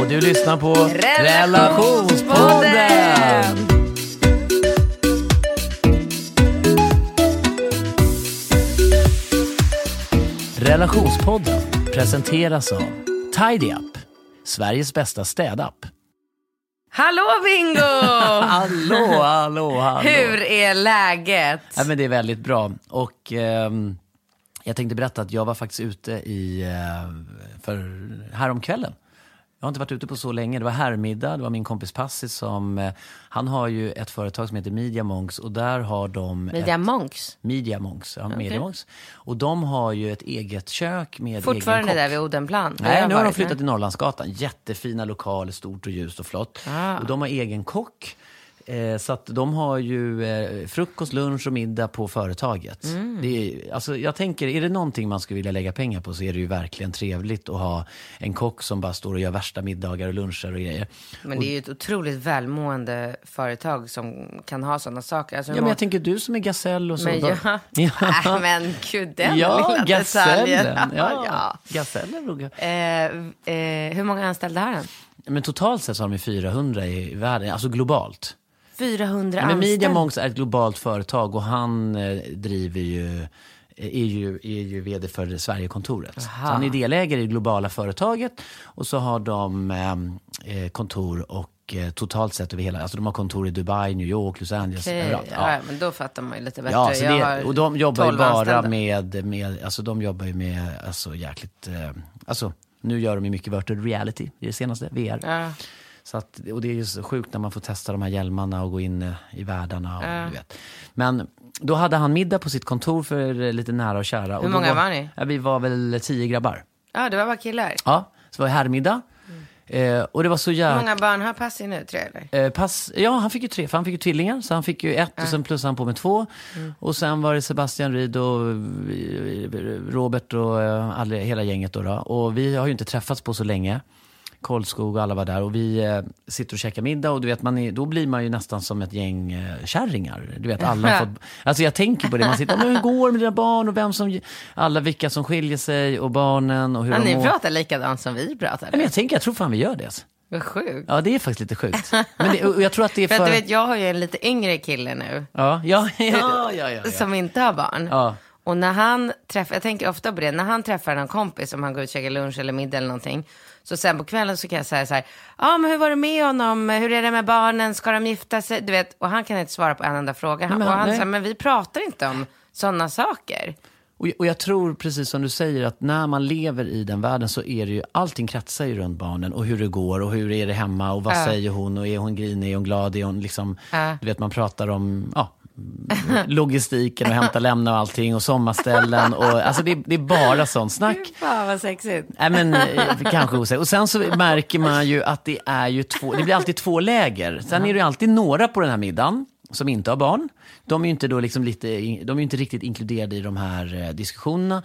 Och du lyssnar på Relationspodden. Relationspodden. Relationspodden presenteras av Tidy Up, Sveriges bästa städapp. Hallå Bingo! Hallå, hallå, hallå. Hur är läget? Ja, men det är väldigt bra. Och ehm, jag tänkte berätta att jag var faktiskt ute i, eh, för häromkvällen. Jag har inte varit ute på så länge. Det var herrmiddag. Det var min kompis Passi som, eh, han har ju ett företag som heter Media Monks och där har de Media ett, Monks. Media Monks, ja, Media Monks. Och de har ju ett eget kök med Fortfarande egen kock. där vid Odenplan. Nej, nu har de flyttat till Norrlandsgatan. Jättefina lokaler, stort och ljust och flott. Ah. Och de har egen kock. Eh, så att de har ju eh, frukost, lunch och middag på företaget. Mm. Det är, alltså, jag tänker, är det någonting man skulle vilja lägga pengar på så är det ju verkligen trevligt att ha en kock som bara står och gör värsta middagar och luncher och grejer. Men det är ju ett otroligt välmående företag som kan ha sådana saker. Alltså, Ja, men jag tänker du som är gasell och så. Men ja. ja. Nej, men gud, den ja, lilla gasellen. Ja, ja. gasellen. Eh, eh, hur många anställda har han? Men totalt sett så har de ju 400 i världen, alltså globalt. 400 Ja, men Media anställda. Monks är ett globalt företag och han eh, driver ju är ju, är ju vd för Sverigekontoret. Så han är delägare i det globala företaget och så har de eh, kontor och eh, totalt sett över hela, alltså de har kontor i Dubai, New York, Los Angeles, Okej, överallt. ja. men då fattar man ju lite bättre. Ja, det, och de jobbar ju 12 bara anställda. med, med, alltså de jobbar ju med, alltså jäkligt, eh, alltså nu gör de ju mycket virtual reality, är det senaste, VR. Ja. Så att, och det är ju så sjukt när man får testa de här hjälmarna och gå in i världarna. Och, du vet. Men då hade han middag på sitt kontor för lite nära och kära. och då många var ni? Ja, vi var väl tio grabbar. ja, det var bara killar. Ja, så var det herrmiddag. Eh, och det var så Hur jävla... många barn har Passi nu? Tre eller? Eh, pass, ja, han fick ju tre, för han fick ju tvillingar. Så han fick ju ett och sen plussade han på med två. Mm. Och sen var det Sebastian Ryd och eh, Robert och eh, alla, hela gänget då, då. Och vi har ju inte träffats på så länge. Kollskog och alla var där och vi eh, sitter och käkar middag och du vet, man är, då blir man ju nästan som ett gäng eh, kärringar. Du vet, alla fått, alltså jag tänker på det, man sitter, men hur går det med dina barn och vem som, alla vilka som skiljer sig och barnen och hur Ja, de ni mår. pratar likadant som vi pratar. Men jag tänker, jag tror fan vi gör det. Alltså. Vad sjukt. Ja, det är faktiskt lite sjukt. Men det, och jag tror att det är För för... du vet, jag har ju en lite yngre kille nu. Ja, ja, ja, ja, ja. Som inte har barn. Ja. Och när han träffar, jag tänker ofta på det, när han träffar en kompis, om han går ut och käkar lunch eller middag eller någonting. Så sen på kvällen så kan jag säga så här, ja men hur var det med honom, hur är det med barnen, ska de gifta sig? Du vet, och han kan inte svara på en enda fråga. men och han- säger, men vi pratar inte om sådana saker. Och, och jag tror precis som du säger att när man lever i den världen så är det ju, allting kretsar ju runt barnen och hur det går och hur är det hemma och vad Ja. säger hon och är hon grinig, är hon glad, är hon liksom, Ja. du vet man pratar om, ja, logistiken och hämta, lämna och allting och sommarställen och alltså det, det är bara sånt snack. Fan vad sexigt. Nej men eh, kanske osäkert. Och sen så märker man ju att det är ju två, det blir alltid två läger. Sen är det alltid några på den här middagen som inte har barn. De är ju inte då liksom lite, de är inte riktigt inkluderade i de här eh, diskussionerna.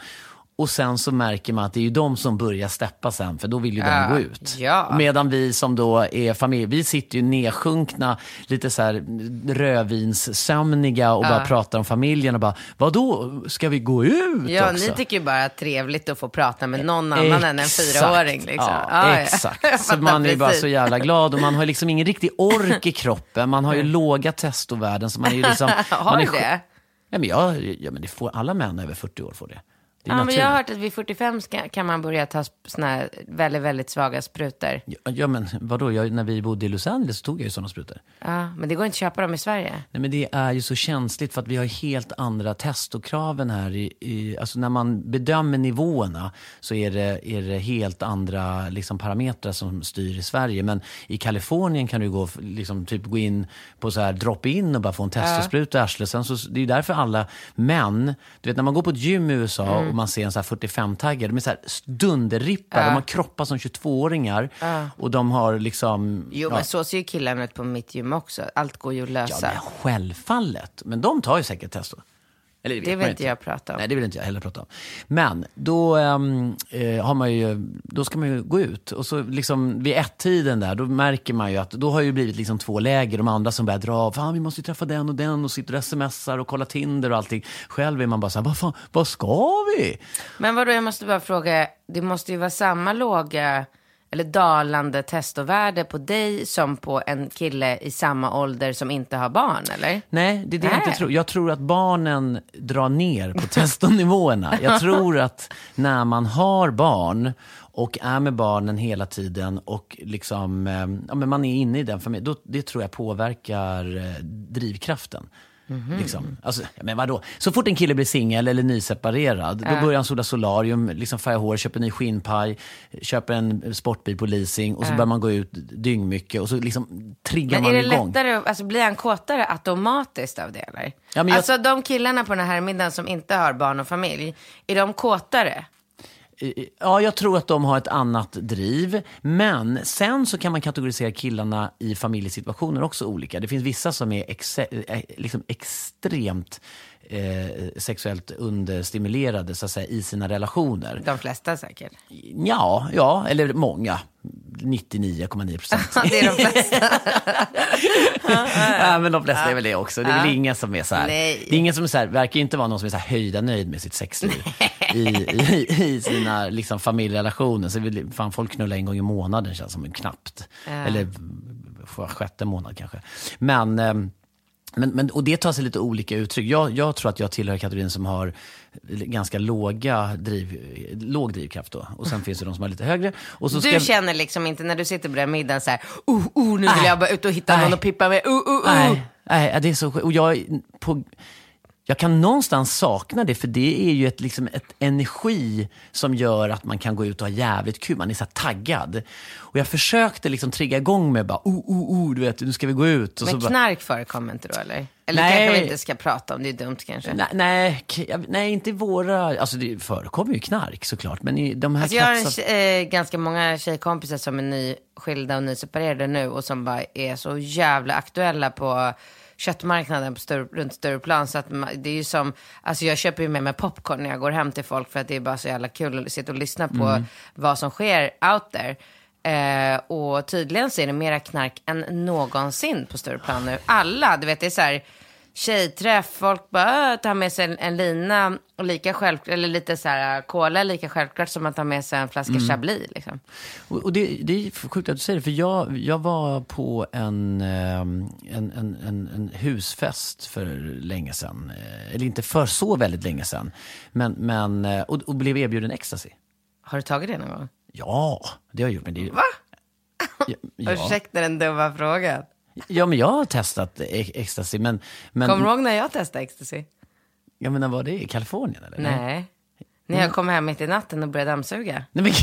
Och sen så märker man att det är ju de som börjar steppa sen, för då vill ju Ja, de gå ut. ja. Medan vi som då är familj, vi sitter ju nedsjunkna, lite så här rödvinssömniga och bara pratar om familjen och bara, vadå, ska vi gå ut Ja, också? ni tycker ju bara att det är trevligt att få prata med någon annan än en fyraåring. Liksom. Ja, Ja, ja. exakt. Så man är ju bara så jävla glad och man har liksom ingen riktig ork i kroppen. Man har ju låga testovärden så man är ju liksom... Har man är, det? Ja, men, jag, ja, men det får, alla män över 40 år får det. Ja, men jag har hört att vid 45 ska, kan man börja ta såna här väldigt, väldigt svaga sprutor. Ja, Ja, men vadå? Jag, när vi bodde i Los Angeles tog jag ju sådana sprutor. Ja, men det går inte att köpa dem i Sverige. Nej, men det är ju så känsligt för att vi har helt andra testokraven här. I, i, alltså när man bedömer nivåerna så är det, är det helt andra liksom, parametrar som styr i Sverige. Men i Kalifornien kan du gå, liksom, typ, gå in på så här drop-in och bara få en testospruta i arslet. Sen så, det är ju därför alla män, du vet när man går på ett gym i USA och man ser en så här 45-taggare, de är så här dunderrippar, de har kroppar som 22-åringar och de har liksom... Jo, ja, men så ser ju killarna ut på mitt gym också. Allt går ju att Ja, lösa. men självfallet. Men de tar ju säkert testo. Eller, vet Det man vill inte jag prata om. Nej, det vill inte jag heller prata om. Men då, ehm, eh, har man ju, då ska man ju gå ut. Och så liksom vid ett-tiden där, då märker man ju att då har ju blivit liksom två läger. De andra som börjar dra, fan vi måste ju träffa den och den och sitter och smsar och kollar Tinder och allting. Själv är man bara så här, vad fan, vad ska vi? Men vadå, jag måste bara fråga, det måste ju vara samma låga eller dalande testovärde på dig som på en kille i samma ålder som inte har barn, eller? Nej, det är det jag inte Nej. tror. Jag tror att barnen drar ner på testonivåerna. Jag tror att när man har barn och är med barnen hela tiden och liksom, eh, ja, men man är inne i den familjen, då, det tror jag påverkar eh, drivkraften. Liksom. Alltså, men vadå? Så fort en kille blir singel eller nyseparerad, då börjar han sola solarium, liksom färga hår, köper en ny skinnpaj, köper en sportbil på leasing och så börjar man gå ut dyngmycket och så liksom triggar Men är man det igång. lättare, alltså blir han kåtare automatiskt av det eller? Ja, men jag- Alltså de killarna på den här middagen som inte har barn och familj, är de kåtare? Ja, jag tror att de har ett annat driv. Men sen så kan man kategorisera killarna i familjesituationer också olika. Det finns vissa som är exe, eh, liksom extremt eh, sexuellt understimulerade så att säga, i sina relationer. De flesta säkert. Ja, ja, eller många. 99,9 procent. det är de flesta. ja, men de flesta är väl det också. Det är väl inga som är så här. Nej. Det är ingen som är så här, verkar inte vara någon som är så här höjda nöjd med sitt sexliv i, i, i sina liksom, familjerelationer. Så vill, fan, folk knullar en gång i månaden känns som knappt. Eller var sjätte månad kanske. Men, ehm, men, men, och det tar sig lite olika uttryck. Jag, jag tror att jag tillhör kategorin som har ganska låga driv, låg drivkraft då. Och sen finns det de som har lite högre. Och så ska Du känner liksom inte när du sitter på den middagen så här, oh, oh, nu vill jag bara ut och hitta Nej. någon att pippa med, oh, oh, oh. Nej, det är så. Och jag, på, jag kan någonstans sakna det, för det är ju ett, liksom ett energi som gör att man kan gå ut och ha jävligt kul. Man är så taggad. Och jag försökte liksom trigga igång med bara, oh, oh, oh, du vet, nu ska vi gå ut. Och Men så bara, knark förekommer inte då eller? Eller Nej. kanske vi inte ska prata om, det är dumt kanske. nej, nej, nej, inte våra... Alltså det förekommer ju knark såklart, men i de här Alltså jag har eh, ganska många tjejkompisar som är nyskilda och nyseparerade nu och som bara är så jävla aktuella på köttmarknaden på Stur, runt Stureplan. Så att det är ju som, alltså jag köper ju med mig popcorn när jag går hem till folk för att det är bara så jävla kul att sitta och lyssna på Mm. vad som sker out there. Eh, och tydligen så är det mera knark än någonsin på Stureplan nu. Alla, du vet det är så här tjejträff, folk bara äh, tar med sig en, en lina och lika självklart, eller lite så här cola är lika självklart som att ta med sig en flaska Mm. Chablis liksom. Och, och det, det är sjukt att du säger det, för jag, jag var på en, ehm, en, en, en, en husfest för länge sedan. Eh, Eller inte för så väldigt länge sedan. Men, men, eh, och, och blev erbjuden ecstasy. Har du tagit det någon gång? Ja, det har jag gjort. Men det, Va? Ja, ja. Ursäkta den dumma frågan. Ja, men jag har testat e- ecstasy. Men, men, Kommer du ihåg när jag testade ecstasy? Ja, men när var det? I Kalifornien? Eller? Nej. När jag kom hem mitt i natten och började dammsuga. Nej, men...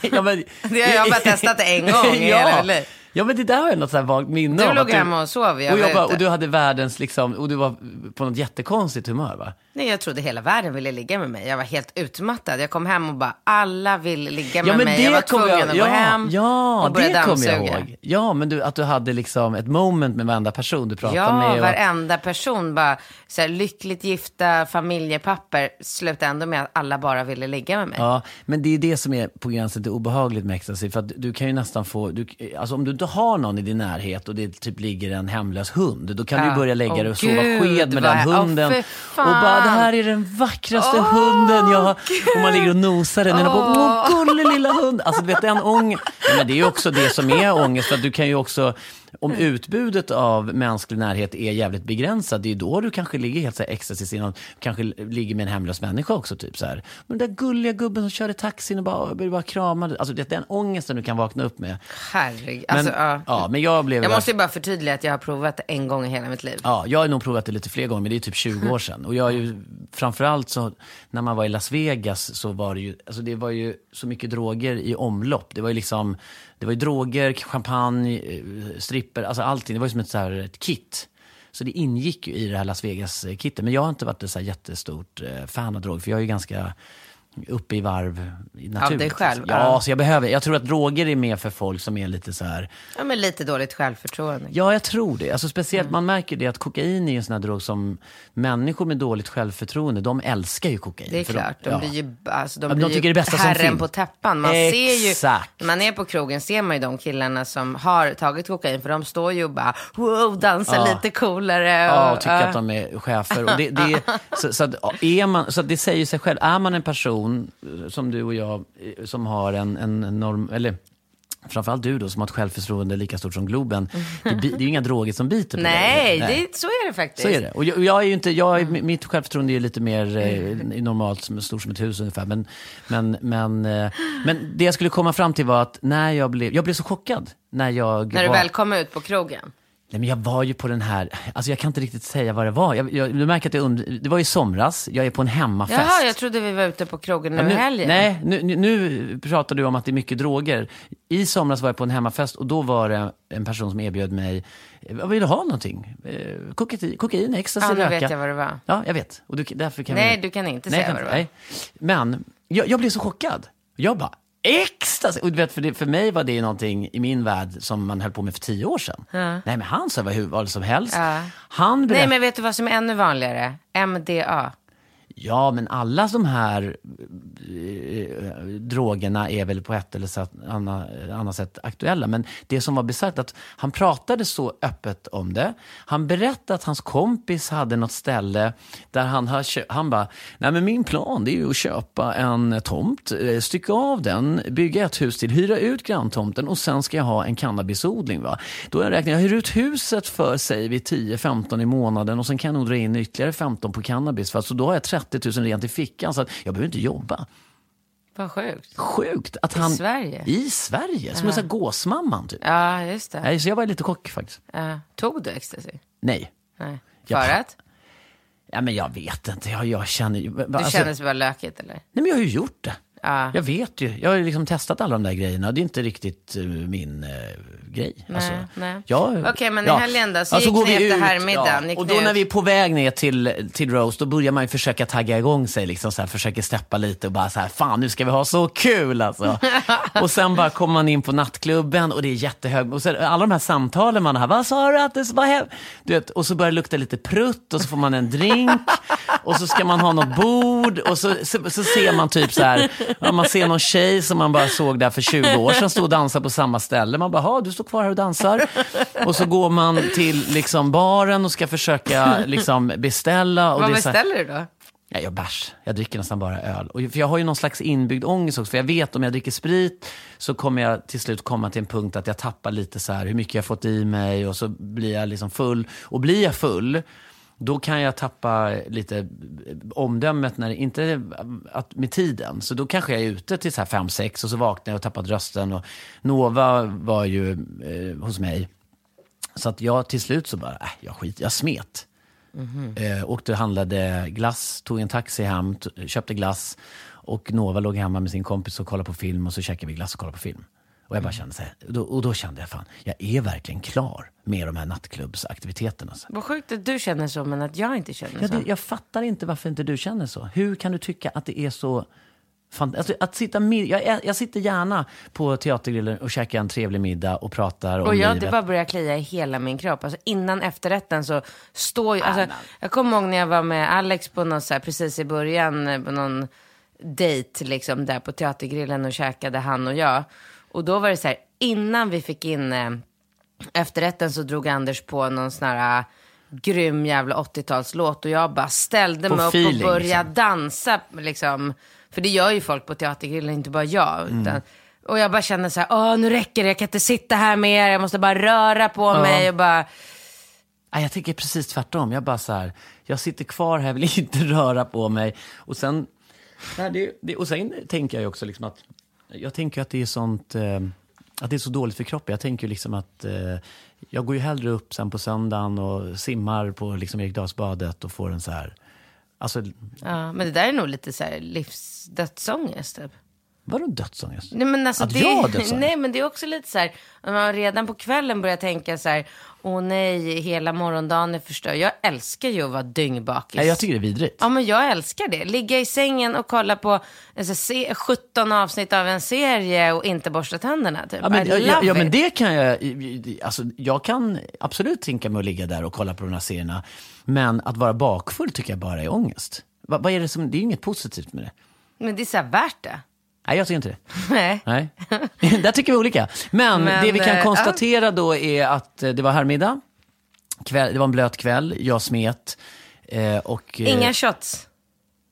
ja, men... Det har jag bara testat en gång i hela ja. mitt liv. Ja, men det där har jag något så här vagt minne Du av. låg att hemma och sov, jag och, var jag bara, ute. och du hade världens, liksom, och du var på något jättekonstigt humör va? Nej, jag trodde hela världen ville ligga med mig. Jag var helt utmattad. Jag kom hem och bara, alla vill ligga med Ja, men mig. Jag var det tvungen jag, att ja, gå hem ja, och börja det kommer jag ihåg. Ja, men du, att du hade liksom ett moment med varenda person du pratade Ja, med. och- varenda person bara, så här, lyckligt gifta familjepapper slutade ändå med att alla bara ville ligga med mig. Ja, men det är det som är på gränsen till obehagligt med ecstasy. För att du kan ju nästan få, du, alltså om du inte har någon i din närhet och det typ ligger en hemlös hund, då kan du Ja. ju börja lägga dig och sova Gud, sked med den hunden. fy och bara, det här är den vackraste hunden jag har. Och man ligger och nosar den. Och bara, åh, gullig lilla hund. Alltså du vet den ångest. Ja, men det är ju också det som är ångest. För att du kan ju också, om utbudet av mänsklig närhet är jävligt begränsat, det är då du kanske ligger helt så här ecstasy innan, kanske ligger med en hemlös människa också. Typ så här. Men den där gulliga gubben som körde taxin och bara, bara, bara kramade. Alltså det är den ångesten du kan vakna upp med. Herregud. Men, Alltså, ja. ja, men jag blev... Jag måste ju bara förtydliga att jag har provat en gång i hela mitt liv. Ja, jag har nog provat det lite fler gånger, men det är typ 20 år sedan. Och jag är ju, framförallt så, när man var i Las Vegas så var det ju, alltså det var ju så mycket droger i omlopp. Det var ju liksom, det var ju droger, champagne, eh, stripper, alltså allting. Det var ju som ett, så här, ett kit. Så det ingick ju i det här Las Vegas-kittet. Men jag har inte varit ett så här jättestort eh, fan av droger, för jag är ju ganska uppe i varv i naturen. dig själv, Ja, ja. så jag behöver, jag tror att droger är mer för folk som är lite så här, Ja, men lite dåligt självförtroende. Ja, jag tror det. Alltså, speciellt, Man märker det att kokain är en sån här drog som människor med dåligt självförtroende, de älskar ju kokain. Det är klart, de, ja. blir ju, alltså, de de blir ju det bästa herren på täppan. Man ser ju, Exakt. när man är på krogen ser man ju de killarna som har tagit kokain, för de står ju och bara, wow, dansar Ja. lite coolare. Ja, och, och tycker att de är chefer. Och det, det, så, så, att, är man, så det säger sig själv, är man en person eh, som du och jag, eh, som har en, en norm, eller framförallt du då, som har ett självförtroende lika stort som Globen, det, det är ju inga droger som biter på Nej, dig. Det, så är det faktiskt. Så är det. Och jag, jag är ju inte, jag är, mitt självförtroende är lite mer eh, normalt, som, stort som ett hus ungefär. Men, men, men, eh, men det jag skulle komma fram till var att när jag blev, jag blev så chockad när jag När du var, väl kom ut på krogen. Nej, men jag var ju på den här, alltså jag kan inte riktigt säga vad det var. Jag, jag, du märker att det, und, det var i somras, jag är på en hemmafest. Jaha, jag trodde vi var ute på krogen nu Ja, nu, helgen. Nej, nu, nu, nu pratar du om att det är mycket droger. I somras var jag på en hemmafest och då var det en person som erbjöd mig, eh, vad vill du ha någonting? Eh, kokain, kokain ecstasy, Ja, nu röka. vet jag vad det var. Ja, jag vet. Och du, därför kan Nej, vi... du kan inte Nej, säga jag vad det kan var. Nej. Men jag, jag blev så chockad. Jag bara, ecstasy! Och du vet, för, det, för mig var det någonting i min värld som man höll på med för tio år sedan. Nej, men han sa vad, hur, vad som helst. Ja. Han berätt... Nej, men vet du vad som är ännu vanligare? MDA. Ja, men alla de här eh, eh, drogerna är väl på ett eller så anna, annat sätt aktuella. Men det som var besatt att han pratade så öppet om det. Han berättade att hans kompis hade något ställe där han har Han bara, nej men min plan det är ju att köpa en tomt, eh, stycka av den, bygga ett hus till, hyra ut granntomten och sen ska jag ha en cannabisodling. Va? Då har jag räknat, jag hyr ut huset för, säger vi, 10-15 i månaden och sen kan jag nog dra in ytterligare 15 på cannabis. För så då har jag 30 000 rent i fickan så att jag behöver inte jobba. Vad sjukt. Sjukt att han... Sverige? I Sverige? Som en sån här gåsmamman typ. Ja, just det. Nej, så jag var lite chock faktiskt. Ja. Tog du ecstasy? Nej. Nej. För att? Ja, men jag vet inte. Jag, jag känner ju... Du alltså, kändes bara lökigt eller? Nej, men jag har ju gjort det. Ja. Jag vet ju. Jag har ju liksom testat alla de där grejerna. Det är inte riktigt eh, min eh, grej. alltså, nej. jag- Okej, men i helgen då, så gick går ni vi efter ut, herrmiddagen, gick och då när ut? vi är på väg ner till, till Rose, då börjar man ju försöka tagga igång sig. Liksom så här, försöker steppa lite och bara så här, fan nu ska vi ha så kul alltså. och sen bara kommer man in på nattklubben och det är jättehög. Och så, alla de här samtalen man har, vad sa du att det var hem? Du vet, Och så börjar det lukta lite prutt och så får man en drink. och så ska man ha något bord och så, så, så ser man typ så här, ja, man ser någon tjej som man bara såg där för 20 år sedan stå och dansa på samma ställe. Man bara, "Ha, du står kvar här och dansar. Och så går man till liksom baren och ska försöka liksom beställa. Och Vad så här- beställer du då? Nej, jag bärs. Jag dricker nästan bara öl. Och för jag har ju någon slags inbyggd ångest också. För jag vet om jag dricker sprit så kommer jag till slut komma till en punkt att jag tappar lite så här hur mycket jag fått i mig och så blir jag liksom full. Och blir jag full, då kan jag tappa lite omdömet, när, inte att, med tiden. Så då kanske jag är ute till så här fem sex och så vaknar jag och tappat rösten. Och Nova var ju eh, hos mig. Så att jag till slut så bara, äh, jag skit, jag smet. Eh, åkte och handlade glass, tog en taxi hem, köpte glass. Och Nova låg hemma med sin kompis och kollade på film och så käkade vi glass och kollade på film. Och jag bara kände så här, då, och då kände jag fan, jag är verkligen klar med de här nattklubbsaktiviteterna. Vad sjukt att du känner så, men att jag inte känner Ja, så. jag fattar inte varför inte du känner så. Hur kan du tycka att det är så... Fan, alltså, att sitta med, jag, jag sitter gärna på Teatergrillen och käkar en trevlig middag och pratar om Och jag, livet. det bara börjar klia i hela min kropp. Alltså innan efterrätten så står ju, alltså, jag kommer ihåg när jag var med Alex på någon så här, precis i början, eh, på någon dejt liksom där på Teatergrillen och käkade han och jag. Och då var det så här, innan vi fick in eh, efterrätten så drog Anders på någon sån här eh, grym jävla 80-talslåt och jag bara ställde På mig upp feeling, och började liksom. dansa liksom. För det gör ju folk på Teatergrillen, inte bara jag. Mm. Utan, Och jag bara känner så här, åh nu räcker det, jag kan inte sitta här mer, jag måste bara röra på mig och bara, Nej, jag tänker precis tvärtom. Jag bara så här, jag sitter kvar här, vill inte röra på mig. Och sen, nej, det, det, och sen tänker jag ju också liksom att, jag tänker att det är sånt, eh, att det är så dåligt för kroppen. Jag tänker liksom att eh, jag går ju hellre upp sen på söndagen och simmar på liksom Erikdalsbadet och får en så här, alltså, ja, men det där är nog lite så här livsdödsångest typ vadå dödsångest? Nej men alltså Att det, jag har dödsångest? nej men det är också lite så här, man redan på kvällen börjar tänka så här, åh nej, hela morgondagen är förstörd. Jag älskar ju att vara dyngbakis. Nej, jag tycker det är vidrigt. Ja men jag älskar det. Ligga i sängen och kolla på alltså, se, 17 avsnitt av en serie och inte borsta tänderna. Typ. Ja men, I ja, ja, men det kan jag, alltså, jag kan absolut tänka mig att ligga där och kolla på de här serierna. Men att vara bakfull tycker jag bara är ångest. Va, vad är det som, det är ju inget positivt med det. Men det är så här värt det. Nej, jag tycker inte det. Nej. Nej. Där tycker vi olika. Men, Men, det vi kan eh, konstatera då är att eh, det var härmiddag. Kväll, det var en blöt kväll, jag smet. Eh, och, Inga shots.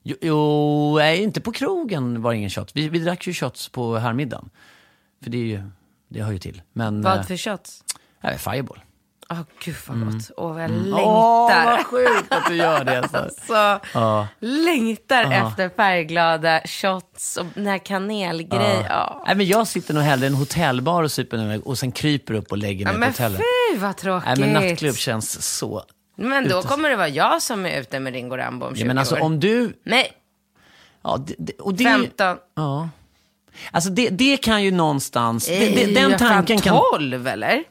Jo, jo, nej, inte på krogen var det ingen shot. Vi, vi drack ju shots på härmiddagen. För det, är ju, det hör ju till. Men, Vad för shots? nej, Fireball. Åh gud vad gott. Åh vad jag Mm. Åh, längtar. vad sjukt att du gör det. Så. Så Ja. längtar efter färgglada shots och den här kanelgrejen. Nej, men jag sitter nog hellre i en hotellbar och super nu och sen kryper upp och lägger mig Ja, på men hotellet. fy vad tråkigt. Nej, men nattklubb känns så... Men då ute. kommer det vara jag som är ute med Ringo Rambo om 20 Ja, men alltså år. om du... Nej, Ja, det, det, och det, 15. Ja. Alltså det, det kan ju någonstans... Det, det, Eh, den tanken kan... 12 eller?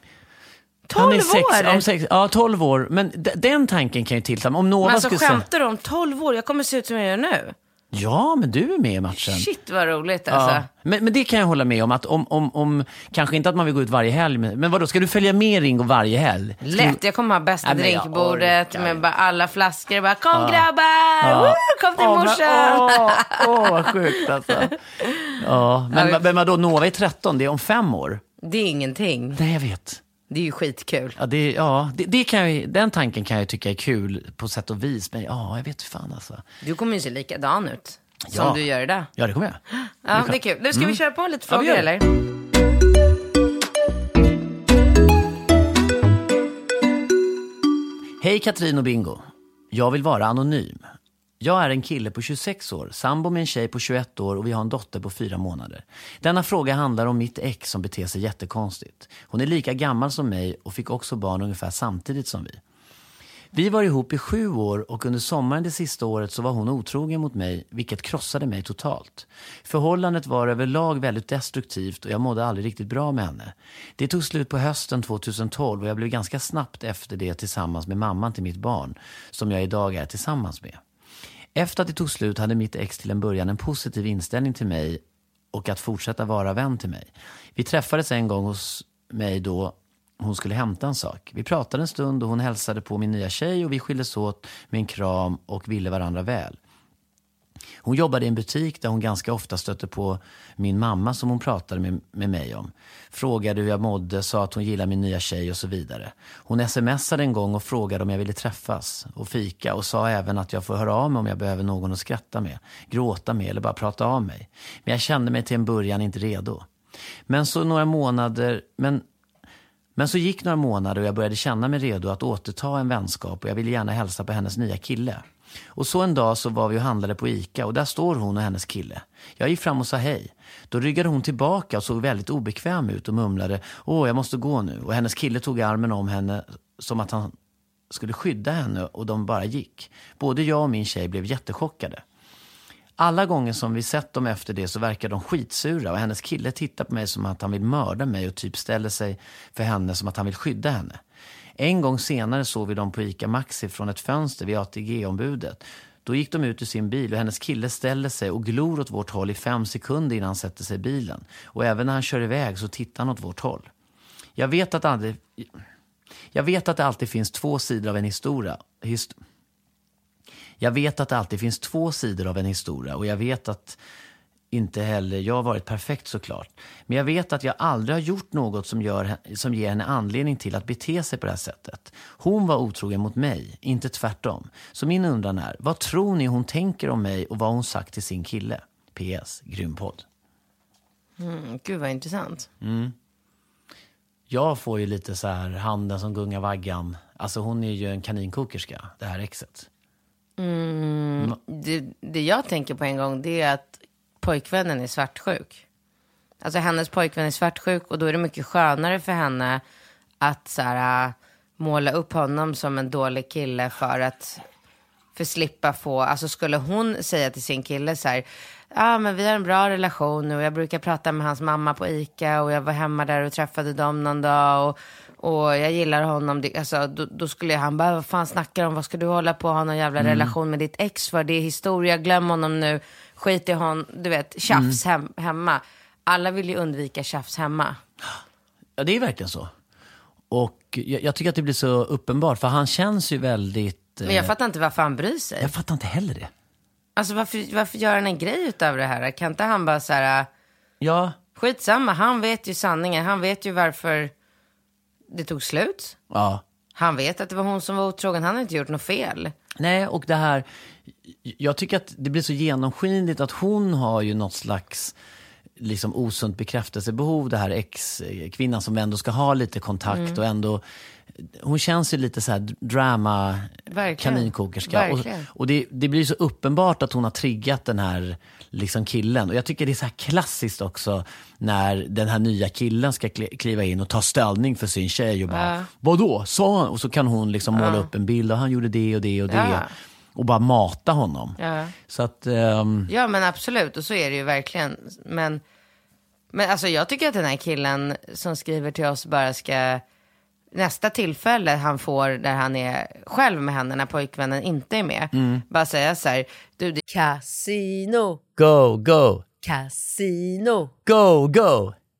Han 12 är sex, år? ja, sex, ja, 12 år. Men d- den tanken kan ju tillta. Om Nova Men alltså skulle säga... skämtar du om 12 år? Jag kommer se ut som jag gör nu. Ja, men du är med i matchen. Shit vad roligt alltså. Ja. Men, men det kan jag hålla med om. att om, om, om Kanske inte att man vill gå ut varje helg, men, men vadå, ska du följa med Ringo varje helg? Ska Lätt, jag kommer ha bästa Nej, drinkbordet orkar med bara alla flaskor. Bara, Kom grabbar! Woo, kom till men- morsan! Åh, åh, vad sjukt alltså. Ja, men, Ja, men vadå, Nova är 13, det är om fem år. Det är ingenting. Nej, jag vet. Det är ju skitkul. Ja, det, ja det, det kan jag, den tanken kan jag tycka är kul på sätt och vis. Men ja, jag vet fan alltså. Du kommer ju se likadan ut som Ja. du gör idag. Ja, det kommer jag. Ja, det är kul. Nu ska vi köra på lite Ja, frågor det. eller? Hej Katrin och Bingo. Jag vill vara anonym. Jag är en kille på 26 år, sambo med en tjej på 21 år och vi har en dotter på 4 månader. Denna fråga handlar om mitt ex som beter sig jättekonstigt. Hon är lika gammal som mig och fick också barn ungefär samtidigt som vi. Vi var ihop i sju år och under sommaren det sista året så var hon otrogen mot mig, vilket krossade mig totalt. Förhållandet var överlag väldigt destruktivt och jag mådde aldrig riktigt bra med henne. Det tog slut på hösten 2012 och jag blev ganska snabbt efter det tillsammans med mamman till mitt barn, som jag idag är tillsammans med. Efter att det tog slut hade mitt ex till en början en positiv inställning till mig och att fortsätta vara vän till mig. Vi träffades en gång hos mig då hon skulle hämta en sak. Vi pratade en stund och hon hälsade på min nya tjej och vi skildes åt med en kram och ville varandra väl. Hon jobbade i en butik där hon ganska ofta stötte på min mamma som hon pratade med, med mig om. Frågade hur jag mådde, sa att hon gillade min nya tjej och så vidare. Hon smsade en gång och frågade om jag ville träffas och fika och sa även att jag får höra av mig om jag behöver någon att skratta med, gråta med eller bara prata av mig. Men jag kände mig till en början inte redo. Men så några månader, men men så gick några månader och jag började känna mig redo att återta en vänskap och jag ville gärna hälsa på hennes nya kille. Och så en dag så var vi och handlade på ICA och där står hon och hennes kille. Jag gick fram och sa hej. Då ryggade hon tillbaka och såg väldigt obekväm ut och mumlade Åh, jag måste gå nu. Och hennes kille tog armen om henne som att han skulle skydda henne och de bara gick. Både jag och min tjej blev jättechockade. Alla gånger som vi sett dem efter det så verkar de skitsura och hennes kille tittar på mig som att han vill mörda mig och typ ställer sig för henne som att han vill skydda henne. En gång senare såg vi dem på ICA Maxi från ett fönster vid ATG-ombudet. Då gick de ut ur sin bil och hennes kille ställer sig och glor åt vårt håll i fem sekunder innan han sätter sig i bilen. Och även när han kör iväg så tittar han åt vårt håll. Jag vet att, aldrig, jag vet att det alltid finns två sidor av en historia. Hist jag vet att det alltid finns två sidor av en historia och jag vet att inte heller jag har varit perfekt såklart. Men jag vet att jag aldrig har gjort något som, gör, som ger henne anledning till att bete sig på det här sättet. Hon var otrogen mot mig, inte tvärtom. Så min undran är, vad tror ni hon tänker om mig och vad hon sagt till sin kille? PS, grym podd. Mm, gud vad intressant. Jag får ju lite så här handen som gungar vaggan. Alltså hon är ju en kaninkokerska, det här exet. Det, det jag tänker på en gång det är att pojkvännen är svartsjuk. Alltså hennes pojkvän är svartsjuk och då är det mycket skönare för henne att så här, äh, måla upp honom som en dålig kille för att för slippa få, alltså skulle hon säga till sin kille så här, ah, men vi har en bra relation nu och jag brukar prata med hans mamma på ICA och jag var hemma där och träffade dem någon dag och, och jag gillar honom, alltså, då, då skulle han bara, vad fan snackar om, vad ska du hålla på och ha någon jävla relation med ditt ex för, det är historia, glöm honom nu, skit i honom, du vet, tjafs hem, hemma. Alla vill ju undvika tjafs hemma. Ja, det är verkligen så. Och jag, jag tycker att det blir så uppenbart, för han känns ju väldigt... Men jag eh, fattar inte varför han bryr sig. jag fattar inte heller det. Alltså varför, varför gör han en grej utav det här? Kan inte han bara så här, Ja, skitsamma, han vet ju sanningen, han vet ju varför det tog slut. ja. Han vet att det var hon som var otrogen, han har inte gjort något fel. Nej, och det här... Jag tycker att det blir så genomskinligt att hon har ju något slags liksom osunt bekräftelsebehov, det här ex-kvinnan som ändå ska ha lite kontakt Mm. och ändå... Hon känns ju lite så här drama Verkligen. kaninkokerska. Och, Verkligen. och det, det blir så uppenbart att hon har triggat den här liksom killen. Och jag tycker det är så här klassiskt också när den här nya killen ska kli- kliva in och ta ställning för sin tjej och bara, Ja. vadå, sa han? Och så kan hon liksom måla upp en bild och han gjorde det och det och det. Ja. Och bara mata honom. Ja. Så att, ehm, Ja men absolut, och så är det ju verkligen. Men, men alltså jag tycker att den här killen som skriver till oss bara ska, nästa tillfälle han får där han är själv med henne när pojkvännen inte är med, bara säga så här, du det Casino, go, go, casino, go, go,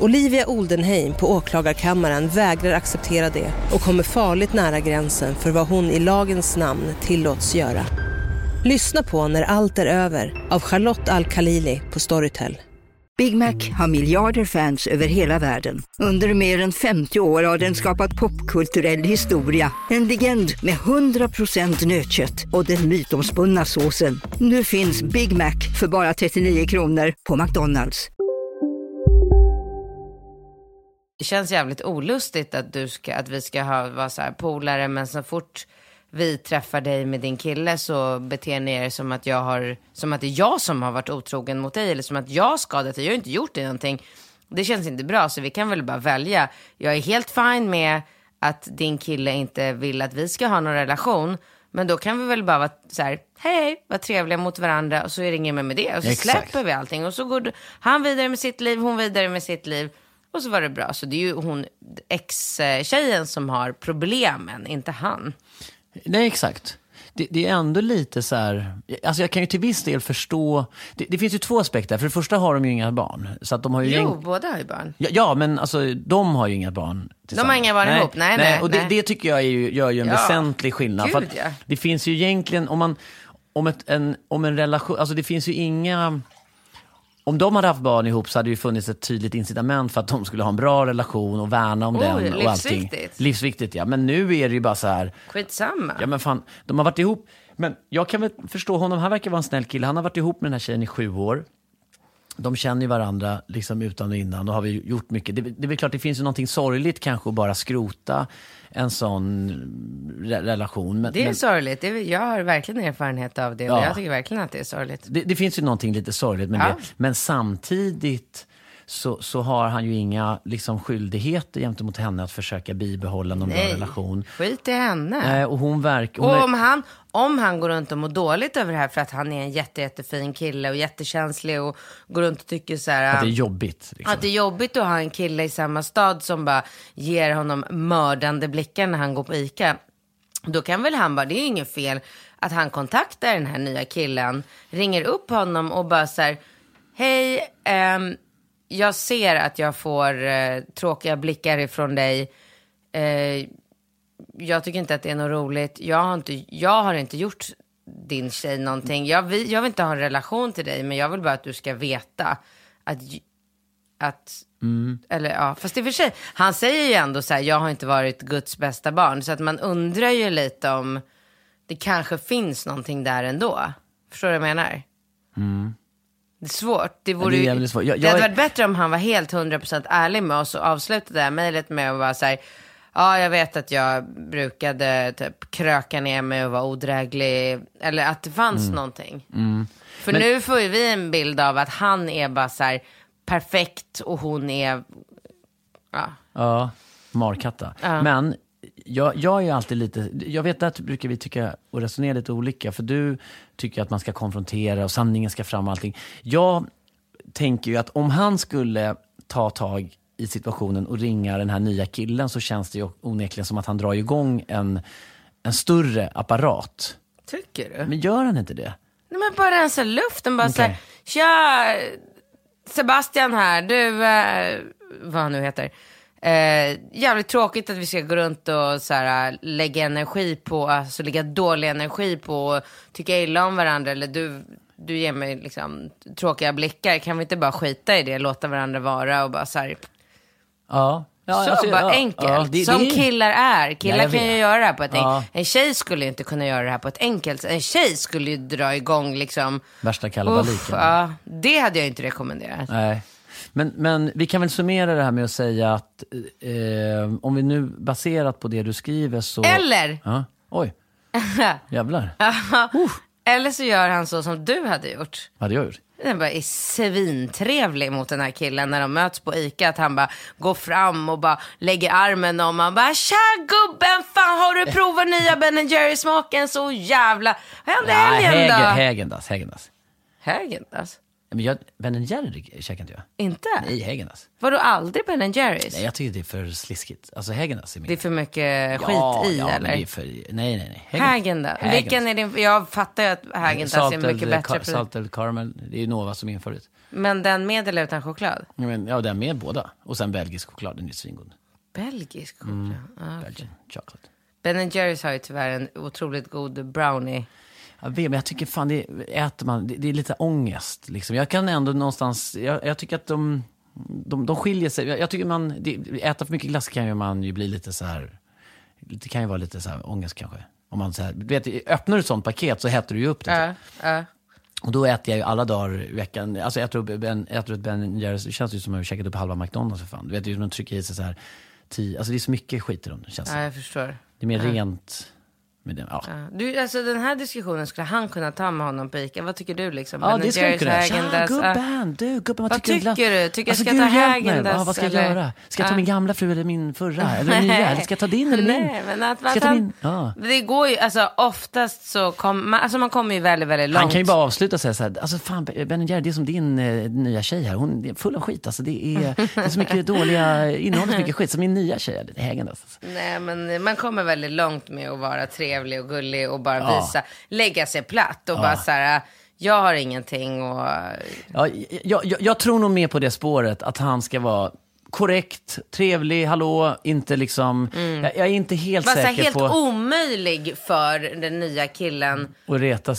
Olivia Oldenheim på åklagarkammaren vägrar acceptera det och kommer farligt nära gränsen för vad hon i lagens namn tillåts göra. Lyssna på När allt är över av Charlotte Al-Khalili på Storytel. Big Mac har miljarder fans över hela världen. Under mer än 50 år har den skapat popkulturell historia. En legend med 100% nötkött och den mytomspunna såsen. Nu finns Big Mac för bara 39 kronor på McDonalds. Det känns jävligt olustigt att, du ska, att vi ska ha, vara så här polare, men så fort vi träffar dig med din kille så beter ni er som att, jag har, som att det är jag som har varit otrogen mot dig eller som att jag har skadat dig. Jag har inte gjort dig någonting. Det känns inte bra, så vi kan väl bara välja. Jag är helt fine med att din kille inte vill att vi ska ha någon relation. Men då kan vi väl bara vara så här, hej, vara trevliga mot varandra och så är det inget mer med det. Och så Exakt. släpper vi allting och så går han vidare med sitt liv, hon vidare med sitt liv. Och så var det bra. Så det är ju hon, ex-tjejen som har problemen, inte han. Nej, exakt. Det, det är ändå lite så här, alltså jag kan ju till viss del förstå, det, det finns ju två aspekter. För det första har de ju inga barn. Så att de har ju Jo, gäng- båda har ju barn. Ja, ja, men alltså de har ju inga barn tillsammans. inga barn ihop. Nej, nej, Och det, nej. det tycker jag är ju, gör ju en Ja. väsentlig skillnad. Gud, för att ja. Det finns ju egentligen, om man, om, ett, en, om en relation, alltså det finns ju inga, om de hade haft barn ihop så hade det ju funnits ett tydligt incitament för att de skulle ha en bra relation och värna om Oj, den och allting. livsviktigt. Livsviktigt ja, men nu är det ju bara så här, Skitsamma. Ja men fan, de har varit ihop. Men jag kan väl förstå honom, han verkar vara en snäll kille. Han har varit ihop med den här tjejen i sju år. De känner ju varandra liksom utan och innan och har vi gjort mycket. Det, det är väl klart, det finns ju någonting sorgligt kanske att bara skrota en sån re relation. Men, Det är men, sorgligt. Det är, jag har verkligen erfarenhet av det och Ja. jag tycker verkligen att det är sorgligt. det, det finns ju någonting lite sorgligt med Ja. det. Men samtidigt så, så har han ju inga liksom, skyldigheter gentemot henne att försöka bibehålla någon bra Nej. relation. Skit i henne. Nej, och hon verkar... Och om han, om han går runt och mår dåligt över det här för att han är en jätte, jättefin kille och jättekänslig och går runt och tycker så här. Att det är jobbigt. Liksom. Att det är jobbigt att ha en kille i samma stad som bara ger honom mördande blickar när han går på ICA. Då kan väl han bara, det är inget fel att han kontaktar den här nya killen, ringer upp honom och bara så här, hej, ehm, jag ser att jag får eh, tråkiga blickar ifrån dig. Eh, jag tycker inte att det är något roligt. Jag har inte, jag har inte gjort din tjej någonting. Jag vill, jag vill inte ha en relation till dig, men jag vill bara att du ska veta att, att eller ja, fast i och för sig, han säger ju ändå så här, jag har inte varit Guds bästa barn. Så att man undrar ju lite om det kanske finns någonting där ändå. Förstår du vad jag menar? Det är svårt. Det, vore det är svårt. Jag- det hade jag är- varit bättre om han var helt 100% ärlig med oss och avslutade det här mejlet med att vara så här, ja jag vet att jag brukade typ kröka ner mig och vara odräglig, eller att det fanns Mm. någonting. För nu får ju vi en bild av att han är bara så här perfekt och hon är, ja. Ja, markatta. Men jag, jag är alltid lite, jag vet att brukar vi tycka och resonera lite olika. För du tycker att man ska konfrontera och sanningen ska fram och allting. Jag tänker ju att om han skulle ta tag i situationen och ringa den här nya killen så känns det ju onekligen som att han drar igång en, en större apparat. Tycker du? Men gör han inte det? Nej men bara rensa luften, bara så här, Okej. tja, Sebastian här, du, eh, vad han nu heter. Eh, jävligt tråkigt att vi ska gå runt och så här, lägga energi på, alltså lägga dålig energi på att tycka illa om varandra. Eller du, du ger mig liksom tråkiga blickar. Kan vi inte bara skita i det, låta varandra vara och bara så här, Ja. ja så alltså, bara ja, enkelt. ja, det- som det killar är. Killar Ja, kan ju göra det här på ett enkelt En tjej skulle inte kunna göra det här på ett enkelt. En tjej skulle ju dra igång liksom. Värsta kalabaliken. Uff, ja, det hade jag inte rekommenderat. Nej. Men, men vi kan väl summera det här med att säga att eh, om vi nu baserat på det du skriver så... Eller, Ja. Oj, jävlar. eller så gör han så som du hade gjort. Vad hade jag gjort? Den bara är svintrevlig mot den här killen när de möts på ICA. Att han bara går fram och bara lägger armen om han bara Tja gubben, fan har du provat nya Ben Jerry smaken så jävla... Vad hände helgen då? Hägendas, Hägendas. Häagen-Dazs? Men jag, Ben Jerry käkar inte jag. Inte? Nej, Hägendas. Var du aldrig Ben Jerrys? Nej, jag tycker det är för sliskigt. Alltså Hägendas är min. Det är för mycket skit ja, i ja, eller? det är för... Nej, nej, nej. Häagen-Dazs. Vilken är din... Jag fattar ju att Häagen-Dazs är mycket bättre. Produkt. salted caramel. Det är Nova som inför det. Men den med eller utan choklad? Ja, men, ja, den med båda. Och sen belgisk choklad, den är svingod. Belgisk choklad. Mm. Ah. Belgian chocolate. Ben Jerrys har ju tyvärr en otroligt god brownie. Jag vet, men jag tycker fan, det äter man, det, det är lite ångest. Liksom. Jag kan ändå någonstans, jag, jag tycker att de, de, de skiljer sig. Jag, jag tycker man, det, äta för mycket glass kan ju man ju bli lite så här, det kan ju vara lite så här ångest kanske. Om man så här, du vet, öppnar du ett sånt paket så hettar du ju upp det. Ja, ja. Och då äter jag ju alla dagar i veckan, alltså äter upp Ben, äter upp ben Jerrys, det känns ju som att jag käkat upp halva McDonalds för fan. Du vet ju, de trycker i sig så här, tio, alltså det är så mycket skit i dem, det känns ja, som. jag förstår. Det är mer rent med det. Ja. Du, alltså den här diskussionen skulle han kunna ta med honom på ICA. Vad tycker du liksom? Ja, Ben det skulle Jerrys, kunna. Tja, Häagen-Dazs, ja. gubben! Du, gubben, vad, Vad tycker tycker du? Tycker jag ska gud, ta. Häagen-Dazs, Ja, Vad ska jag eller? göra? Ska jag ta min gamla fru eller min förra? Eller den nya? Eller ska jag ta din eller min? Nej, men att, Ska jag ta han, min? Ja. Det går ju, alltså oftast så kommer man, alltså man kommer ju väldigt, väldigt långt. Han kan ju bara avsluta och säga så här, alltså fan Ben Jerry, det är som din eh, nya tjej här, hon är full av skit alltså. Det är, det är så mycket dåliga, innehåller så mycket skit. Så min nya tjej, hängande alltså. Nej, men man kommer väldigt långt med att vara trevlig och gullig och bara Ja. visa, lägga sig platt och bara så här, jag har ingenting och... Ja, jag, jag, jag tror nog mer på det spåret, att han ska vara korrekt, trevlig, hallå, inte liksom, jag, jag är inte helt här säker helt på omöjlig för den nya killen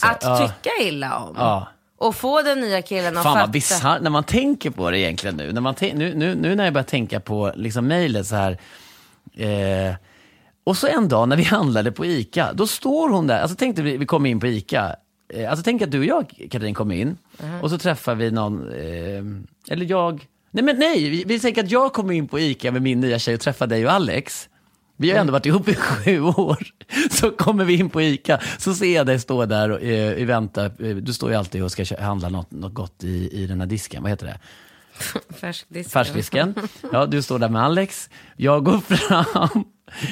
att ja. tycka illa om. Ja. Och få den nya killen att Fan fatta. vad bisarrt, när man tänker på det egentligen nu. När man nu, nu, nu när jag börjar tänka på liksom mejlet så här. Eh, Och så en dag när vi handlade på ICA, då står hon där, alltså tänk dig vi, kommer in på ICA, eh, alltså tänk att du och jag, Katrin, kommer in och så träffar vi någon, eh, eller jag, nej men nej, vi, vi tänker att jag kommer in på ICA med min nya tjej och träffar dig och Alex. Vi har ändå varit ihop i sju år. Så kommer vi in på ICA, så ser jag dig stå där och eh, vänta. Eh, Du står ju alltid och ska handla något, något gott i, i den här disken, vad heter det? Färskdisken. Färskdisken. Ja, du står där med Alex. Jag går fram.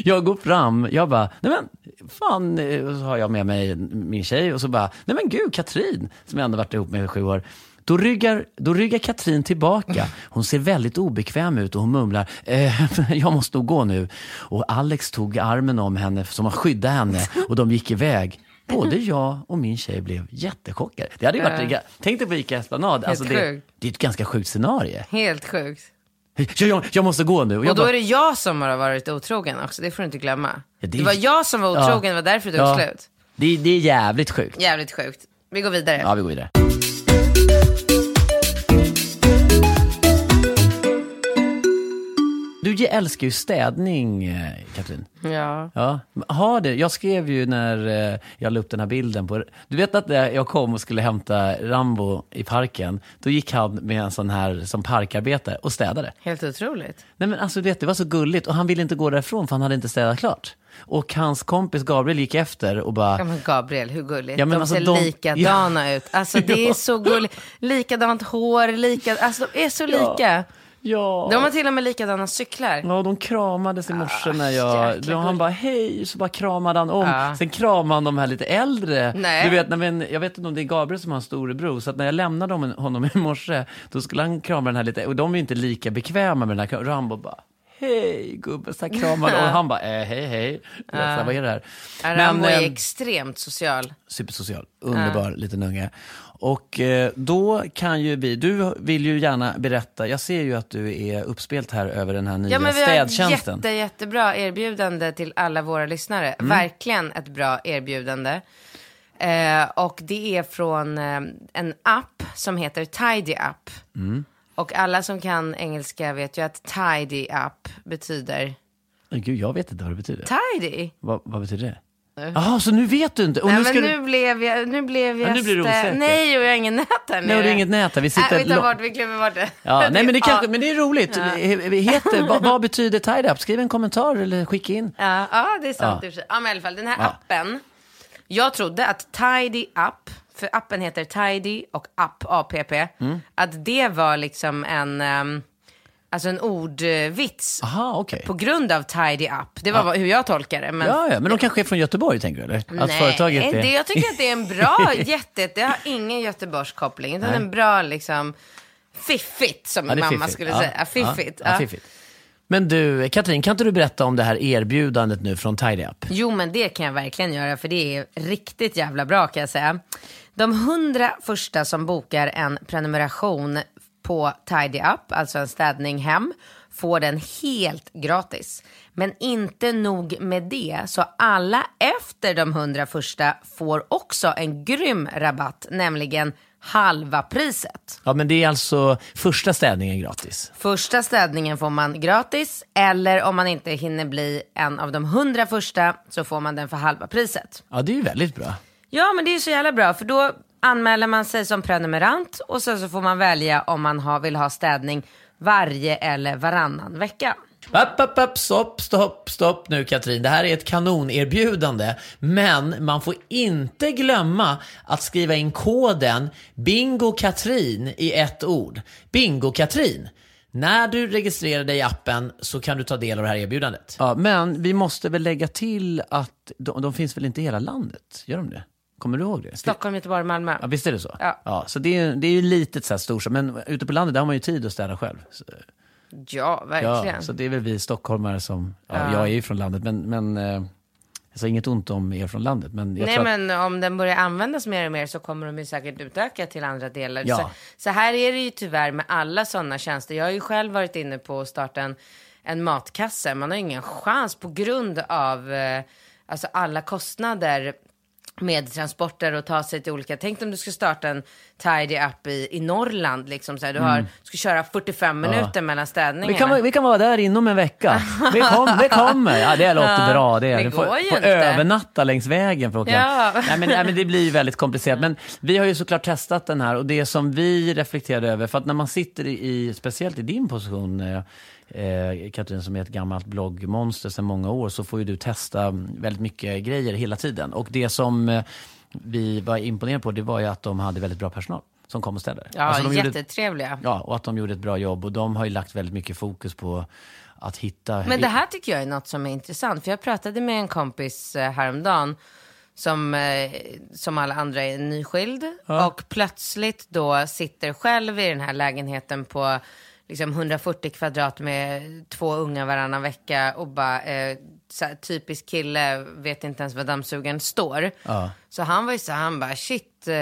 Jag går fram. Jag bara, nej men fan. eh, Och så har jag med mig min tjej och så bara, nej men gud, Katrin, som jag ändå varit ihop med i sju år. Då ryggar, då ryggar Katrin tillbaka. Hon ser väldigt obekväm ut och hon mumlar, eh, jag måste nog gå nu. Och Alex tog armen om henne som att skydda henne och de gick iväg. Både jag och min tjej blev jättechockade. Det hade ju varit, tänk dig på ICA Esplanad. Alltså det, sjukt. det är ett ganska sjukt scenario. Helt sjugt. Jag, jag, jag måste gå nu. Och Och då bara, är det jag som har varit otrogen också, det får du inte glömma. Ja, det det, var jag som var otrogen, Ja. det var därför tog Ja. slut. det, det är jävligt sjukt. Jävligt sjukt. Vi går vidare. Ja, vi går vidare. Du älskar ju städning, eh, Katrin. Ja. Ja, har det. Jag skrev ju när eh, jag la upp den här bilden på... Du vet att jag kom och skulle hämta Rambo i parken, då gick han med en sån här som parkarbetare och städade. Helt otroligt. Nej men alltså du vet, det var så gulligt och han ville inte gå därifrån för han hade inte städat klart. Och hans kompis Gabriel gick efter och bara... Ja men Gabriel, hur gulligt. Ja, men de alltså, ser de- likadana ut. Alltså det är Ja. så gulligt. Likadant hår, lika, alltså de är så lika. Ja. De har till och med likadana cyklar. Ja, de kramades i morse när jag... Ah, Då han bara hej, så bara kramade han om. Ja. Sen kramade han de här lite äldre. Nej. Du vet, när men, jag vet inte om det är Gabriel som har en storebror, så att när jag lämnade honom, honom i morse, då skulle han krama den här lite, och de är ju inte lika bekväma med den här kramen. Rambo bara hej gubben, så kramade och han bara eh, hej hej. Så här, vad är det här? Rambo är eh, extremt social. supersocial, underbar liten unge. Och eh, då kan ju vi, du vill ju gärna berätta, jag ser ju att du är uppspelt här över den här nya Ja men vi har ett städtjänsten. jätte, jättebra erbjudande till alla våra lyssnare. Mm. Verkligen ett bra erbjudande. Eh, och det är från eh, en app som heter Tidy Up. Mm. Och alla som kan engelska vet ju att Tidy Up betyder Gud, jag vet inte vad det betyder. tidy. Vad, vad betyder det? Jaha, så nu vet du inte? Och Nej, nu men ska nu du... blev jag, nu blev jag Ja, nu blir du osäker. Nej, och jag har ingen nät här Nej, och det är inget nät här. Vi sitter Nej, vi tar bort, vi klipper bort det. Ja, nej, men det, kanske, Ja. men det är roligt. Vi Heter, vad, vad betyder tidy up? Skriv en kommentar eller skicka in. Ja, ja det är sant. Ja. i. Ja, men i alla fall, den här Ja. appen. Jag trodde att Tidy Up, för appen heter Tidy och App, APP, Mm. att det var liksom en, um, alltså en ordvits Aha, okej. på grund av Tidy Up. Det var vad- hur jag tolkar det. Men Ja, ja, men de kanske är från Göteborg, tänker du? Eller? Att Nej, företaget är... det, jag tycker att det är en bra, jätte, det har ingen Göteborgskoppling, utan en bra liksom, fiffigt som Ja, min mamma fiffigt. skulle Ja, säga. Fiffigt. Ja, ja, ja. fiffigt. Men du, Katrin, kan inte du berätta om det här erbjudandet nu från Tidy Up? Jo, men det kan jag verkligen göra, för det är riktigt jävla bra kan jag säga. De hundra första som bokar en prenumeration på Tidy Up, alltså en städning hem, får den helt gratis. Men inte nog med det, så alla efter de hundra första får också en grym rabatt, nämligen halva priset. Ja, men det är alltså första städningen gratis. Första städningen får man gratis eller om man inte hinner bli en av de hundra första så får man den för halva priset. Ja, det är ju väldigt bra. Ja men det är så jävla bra för då anmäler man sig som prenumerant och sen så får man välja om man har, vill ha städning varje eller varannan vecka. Upp, upp, upp, stopp, stopp, stopp nu Katrin. Det här är ett kanonerbjudande. Men man får inte glömma att skriva in koden Bingo Katrin i ett ord. Bingo Katrin. När du registrerar dig i appen så kan du ta del av det här erbjudandet. Ja, men vi måste väl lägga till att de, de finns väl inte i hela landet? Gör de det? Kommer du ihåg det? Stockholm, Göteborg, Malmö. Ja, visst är det så? Ja. så det är, det är ju litet så här stort, men ute på landet där har man ju tid att städa själv. Så, Ja, verkligen. ja, så det är väl vi stockholmare som, ja, Ja. jag är ju från landet, men, men alltså inget ont om er från landet. Men Nej att, men om den börjar användas mer och mer så kommer de ju säkert utöka till andra delar. Ja. Så, så här är det ju tyvärr med alla sådana tjänster. Jag har ju själv varit inne på att starta en, en matkasse. Man har ingen chans på grund av eh, alltså alla kostnader med transporter och ta sig till olika. Tänk om du ska starta en tidy up i, i Norrland. Liksom, så här, du har, ska köra 45 minuter mellan städningarna. Vi kan, vi kan vara där inom en vecka. Vi, kom, vi kommer. Ja, det låter Ja, bra. Det, det du får, får övernatta längs vägen för att åka. Ja. Nej, men, nej, men det blir väldigt komplicerat. Men vi har ju såklart testat den här och det som vi reflekterade över, för att när man sitter i, i speciellt i din position, eh, Katrin som är ett gammalt bloggmonster sedan många år, så får ju du testa väldigt mycket grejer hela tiden. Och det som eh, vi var imponerade på, det var ju att de hade väldigt bra personal som kom och städade. Ja, Alltså, de gjorde- jättetrevliga. Ja, och att de gjorde ett bra jobb. Och de har ju lagt väldigt mycket fokus på att hitta... Men det här tycker jag är något som är intressant. För jag pratade med en kompis eh, häromdagen som, eh, som alla andra är nyskild. Och plötsligt då sitter själv i den här lägenheten på liksom 140 kvadrat med två unga varannan vecka och bara eh, här, typisk kille, vet inte ens var dammsugaren står. Ja. Så han var ju så han bara shit, eh,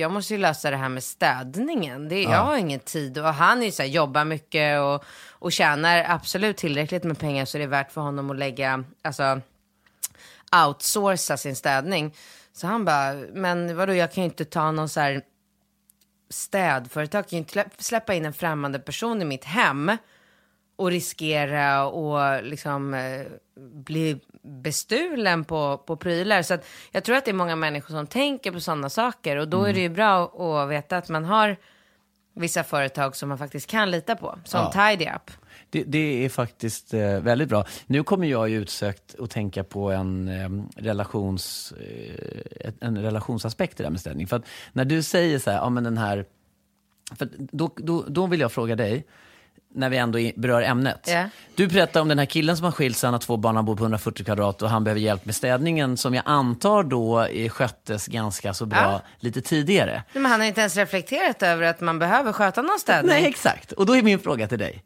jag måste ju lösa det här med städningen. Det, Jag har ingen tid och han är ju så här, jobbar mycket och, och tjänar absolut tillräckligt med pengar så det är värt för honom att lägga, alltså outsourca sin städning. Så han bara, men vadå jag kan ju inte ta någon så här städföretag, kan ju inte slä- släppa in en främmande person i mitt hem och riskera och liksom eh, bli bestulen på, på prylar. Så att jag tror att det är många människor som tänker på sådana saker och då är det ju bra att veta att man har vissa företag som man faktiskt kan lita på, som Tidy Up. Det, det är faktiskt eh, väldigt bra. Nu kommer jag ju utsökt att tänka på en, eh, relations, eh, en relationsaspekt i det här med städning. För att när du säger så här, ja men den här... För då, då, då vill jag fråga dig, när vi ändå berör ämnet. Ja. Du berättar om den här killen som har skilt sig, han har två barn, han bor på 140 kvadrat och han behöver hjälp med städningen som jag antar då sköttes ganska så bra Ja. lite tidigare. Men han har inte ens reflekterat över att man behöver sköta någon städning. Nej, exakt. Och då är min fråga till dig.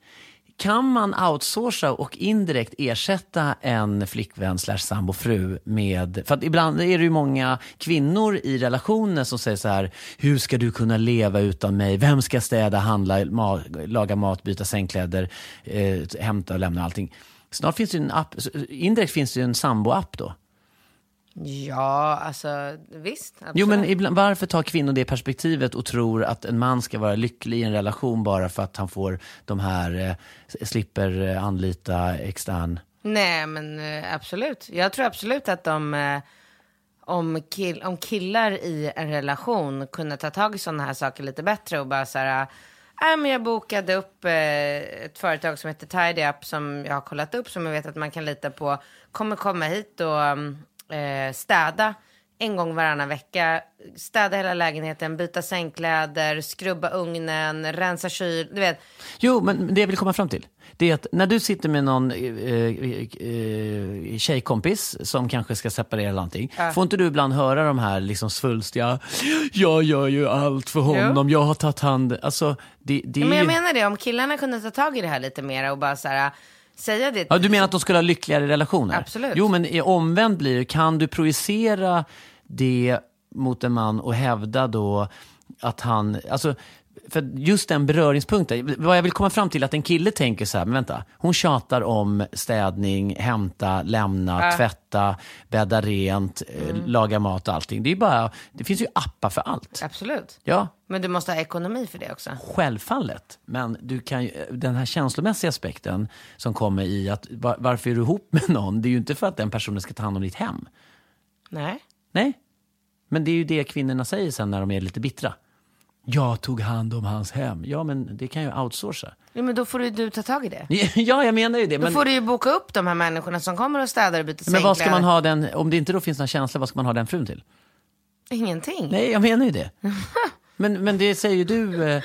Kan man outsourca och indirekt ersätta en flickvän slash sambo fru med... För att ibland är det ju många kvinnor i relationer som säger så här, hur ska du kunna leva utan mig? Vem ska städa, handla, ma- laga mat, byta sängkläder, eh, hämta och lämna allting? Snart finns det ju en app, indirekt finns det ju en sambo-app då. Ja, alltså visst. Absolut. Jo, men ibland, varför tar kvinnor det perspektivet och tror att en man ska vara lycklig i en relation bara för att han får de här, eh, slipper eh, anlita extern... Nej, men eh, absolut. Jag tror absolut att de, eh, om, kill, om killar i en relation kunde ta tag i sådana här saker lite bättre och bara så här, äh, men jag bokade upp eh, ett företag som heter Tidy Up som jag har kollat upp som jag vet att man kan lita på, kommer komma hit och mm, eh, städa en gång varannan vecka, städa hela lägenheten, byta sängkläder, skrubba ugnen, rensa kyl, du vet. Jo, men det jag vill komma fram till, det är att när du sitter med någon eh, eh, eh, tjejkompis som kanske ska separera eller någonting, får inte du ibland höra de här liksom svulstiga, jag gör ju allt för honom, jag har tagit hand... Alltså, det, det Ja, men jag menar det, om killarna kunde ta tag i det här lite mer och bara så här, säga det. Ja, du menar att de skulle ha lyckligare relationer? Absolut. Jo, men i omvänt blir det, kan du projicera det mot en man och hävda då att han, alltså, för just den beröringspunkten, vad jag vill komma fram till är att en kille tänker så här, men vänta, hon tjatar om städning, hämta, lämna, tvätta, bädda rent, eh, laga mat och allting. Det är bara, det finns ju appar för allt. Absolut. Ja, Men du måste ha ekonomi för det också. Självfallet, men du kan ju, den här känslomässiga aspekten som kommer i att var, varför är du ihop med någon? Det är ju inte för att den personen ska ta hand om ditt hem. Nej. Nej, men det är ju det kvinnorna säger sen när de är lite bittra. Jag tog hand om hans hem. Ja, men det kan ju outsourca. Ja, men då får du, du ta tag i det. Ja, jag menar ju det. Då Men, får du ju boka upp de här människorna som kommer och städar och byter men vad ska man sängkläder. ha den, om det inte då finns några känslor, vad ska man ha den frun till? Ingenting. Nej, jag menar ju det. Men, men det säger du, eh,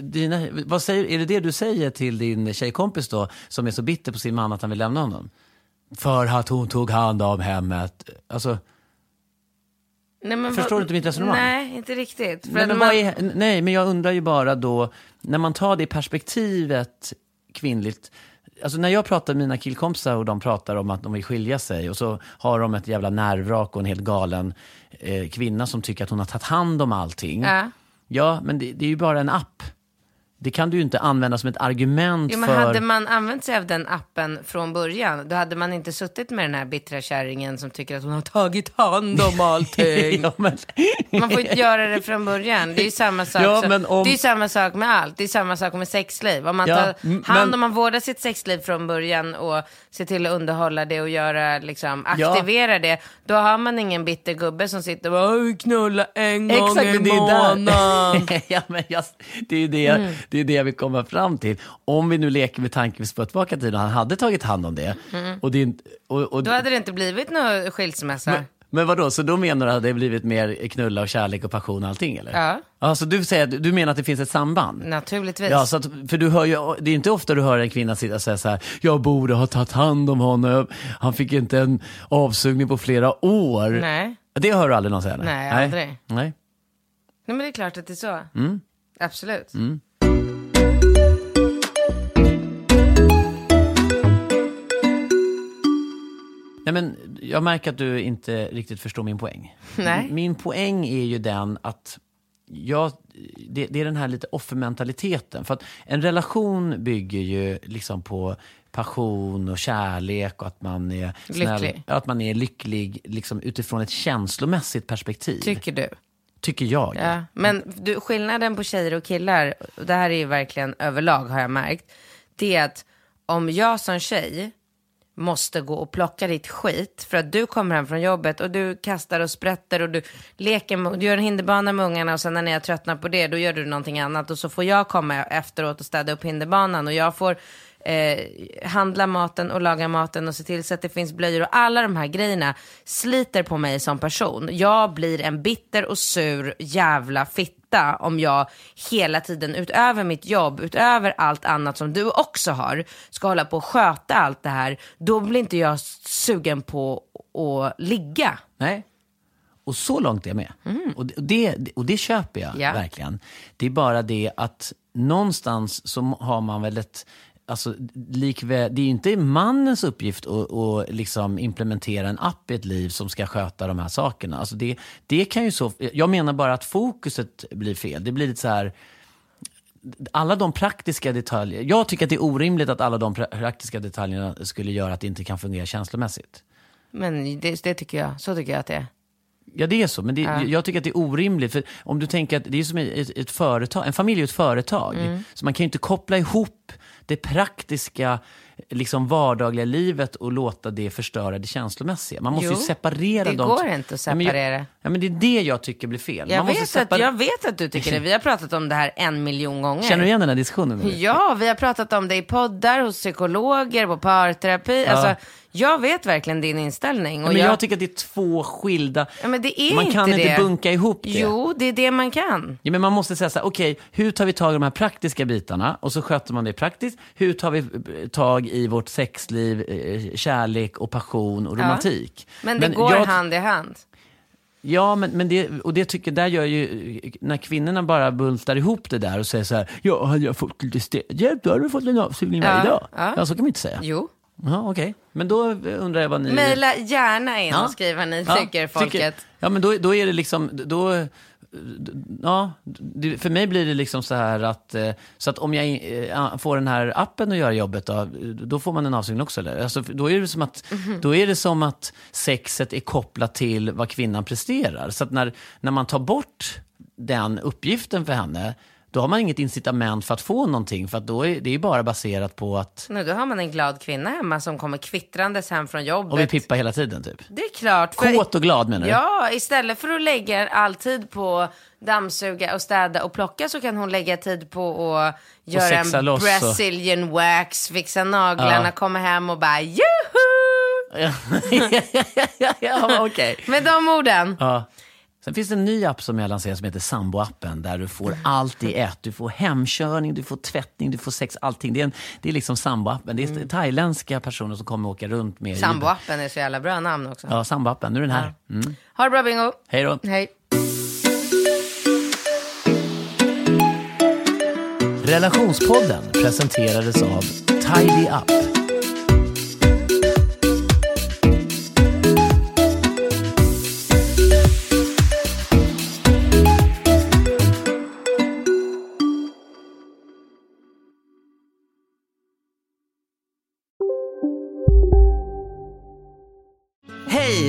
dina, vad säger, är det det du säger till din tjejkompis då, som är så bitter på sin man att han vill lämna honom? För att hon tog hand om hemmet. Alltså, Nej, men Förstår vad- du inte mitt resonemang? Nej, inte riktigt. Nej, men man- är, nej, men jag undrar ju bara då, när man tar det perspektivet kvinnligt, Alltså när jag pratar med mina killkompisar och de pratar om att de vill skilja sig och så har de ett jävla nervvrak och en helt galen eh, kvinna som tycker att hon har tagit hand om allting. Ja. Ja, men det, det är ju bara en app. Det kan du ju inte använda som ett argument Jo, men för... hade man använt sig av den appen från början, då hade man inte suttit med den här bittra kärringen som tycker att hon har tagit hand om allting. ja, men... Man får inte göra det från början. Det är ju samma sak, Ja, som- om- det är ju samma sak med allt. Det är samma sak med sexliv. Om man Ja, tar hand men- om man vårdar sitt sexliv från början och ser till att underhålla det och göra, liksom, Ja. aktivera det, då har man ingen bitter gubbe som sitter och bara, "Oj, knulla en gång Exakt, i är där. månaden. ja, men det, är det, jag, det är det jag vill komma fram till. Om vi nu leker med tanken på tillbaka till och han hade tagit hand om det. Och det och, och, Då hade det inte blivit någon skilsmässa. men, men vadå, så då menar du att det blivit mer knulla och kärlek och passion och allting eller? Ja. Alltså du säger, du menar att det finns ett samband? Naturligtvis. Ja, så att, för du hör ju, det är inte ofta du hör en kvinna sitta och säga så här, jag borde ha tagit hand om honom, han fick inte en avsugning på flera år. Nej. Det hör du aldrig någon säga? eller? Nej, aldrig. Nej. Nej, men det är klart att det är så. Mm. Absolut. Nej, men jag märker att du inte riktigt förstår min poäng. Nej. Min poäng är ju den att jag, det, det är den här lite offermentaliteten. För att en relation bygger ju liksom på passion och kärlek och att man är snäll, Lycklig. att man är lycklig liksom utifrån ett känslomässigt perspektiv. Tycker du? tycker jag. Ja. Men du, skillnaden på tjejer och killar, och det här är ju verkligen överlag har jag märkt, det är att om jag som tjej måste gå och plocka ditt skit för att du kommer hem från jobbet och du kastar och sprätter och du leker med, du gör en hinderbana med ungarna och sen när jag tröttnar på det då gör du någonting annat och så får jag komma efteråt och städa upp hinderbanan och jag får eh, handla maten och laga maten och se till så att det finns blöjor och alla de här grejerna sliter på mig som person. Jag blir en bitter och sur jävla fitta om jag hela tiden utöver mitt jobb, utöver allt annat som du också har, ska hålla på och sköta allt det här. Då blir inte jag sugen på att ligga. Nej. Och så långt är jag med. Och, det, och, det, och det köper jag Mm. Ja. verkligen. Det är bara det att någonstans så har man väl ett... Alltså, likväl, det är ju inte mannens uppgift att, att liksom implementera en app i ett liv som ska sköta de här sakerna. Alltså det, det kan ju så, jag menar bara att fokuset blir fel. Det blir lite så här alla de praktiska detaljer. Jag tycker att det är orimligt att alla de pra- praktiska detaljerna skulle göra att det inte kan fungera känslomässigt. Men det, det tycker jag, så tycker jag att det är. Ja, det är så. Men det, jag tycker att det är orimligt. För om du tänker att det är som ett, ett företag, en familj är ett företag. Mm. Så man kan ju inte koppla ihop det praktiska, liksom vardagliga livet och låta det förstöra det känslomässiga. Man måste Jo, ju separera det dem. går inte att Ja, men separera. Jag, ja, men det är det jag tycker blir fel. Jag man vet, att, jag vet att du tycker det. Vi har pratat om det här en miljon gånger. Känner du igen den här diskussionen? Ja, vi har pratat om det i poddar, hos psykologer, på parterapi. Alltså, jag vet verkligen din inställning. Ja, Och men jag... jag, tycker att det är två skilda... ja, men det är man inte kan det. inte bunka ihop det. Jo, det är det man kan. Ja, men man måste säga så här, okej, hur tar vi tag i de här praktiska bitarna? Och så sköter man det praktiskt. Hur tar vi eh, tag i vårt sexliv, eh, kärlek och passion och romantik? Men det går jag- hand i hand. Ja, men, men det, och det tycker, där gör ju, när kvinnorna bara bultar ihop det där och säger så här, ja, hade jag fått lite städhjälp, då hade du fått en avsugning varje Ja, dag. ja. Ja, så kan man inte säga. Jo. Ja, okej. Men då undrar jag vad ni... Mejla gärna in Ja. och skriv vad ni Ja, tycker, folket. ja, men då, då är det liksom, då, ja, för mig blir det liksom så här att, eh, så att om jag eh, får den här appen att göra jobbet då, då får man en avsugning också eller? Alltså, då är det som att, Mhm. då är det som att sexet är kopplat till vad kvinnan presterar. Så att när, när man tar bort den uppgiften för henne, då har man inget incitament för att få någonting, för att då är det är bara baserat på att, Nu, då har man en glad kvinna hemma som kommer kvittrandes hem från jobbet. och vi pippar hela tiden typ. Det är klart. för- Kåt och glad menar du? Ja, istället för att lägga all tid på dammsuga och städa och plocka så kan hon lägga tid på att göra en loss och- Brazilian wax, fixa naglarna, Ja. komma hem och bara juhu! ja, okej. Med de orden. Ja. Sen finns det en ny app som jag lanserar som heter Sambo-appen där du får allt i ett. Du får hemkörning, du får tvättning, du får sex, allting. Det är, en, det är liksom Sambo-appen. Det är Mm. thailändska personer som kommer åka runt med. Samboappen är så jävla bra namn också. Ja, Sambo-appen. Nu är den här. Mm. Ha det bra Bingo. Hej då. Hej. Relationspodden presenterades av Tidy Up.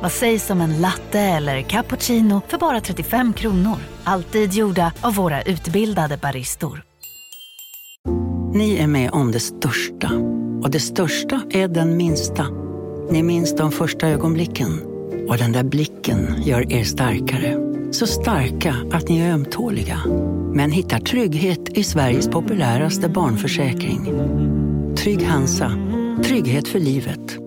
Vad sägs om en latte eller cappuccino för bara 35 kronor? Alltid gjorda av våra utbildade baristor. Ni är med om det största. Och det största är den minsta. Ni minns de första ögonblicken. Och den där blicken gör er starkare. Så starka att ni är ömtåliga. Men hittar trygghet i Sveriges populäraste barnförsäkring. Trygg Hansa. Trygghet för livet.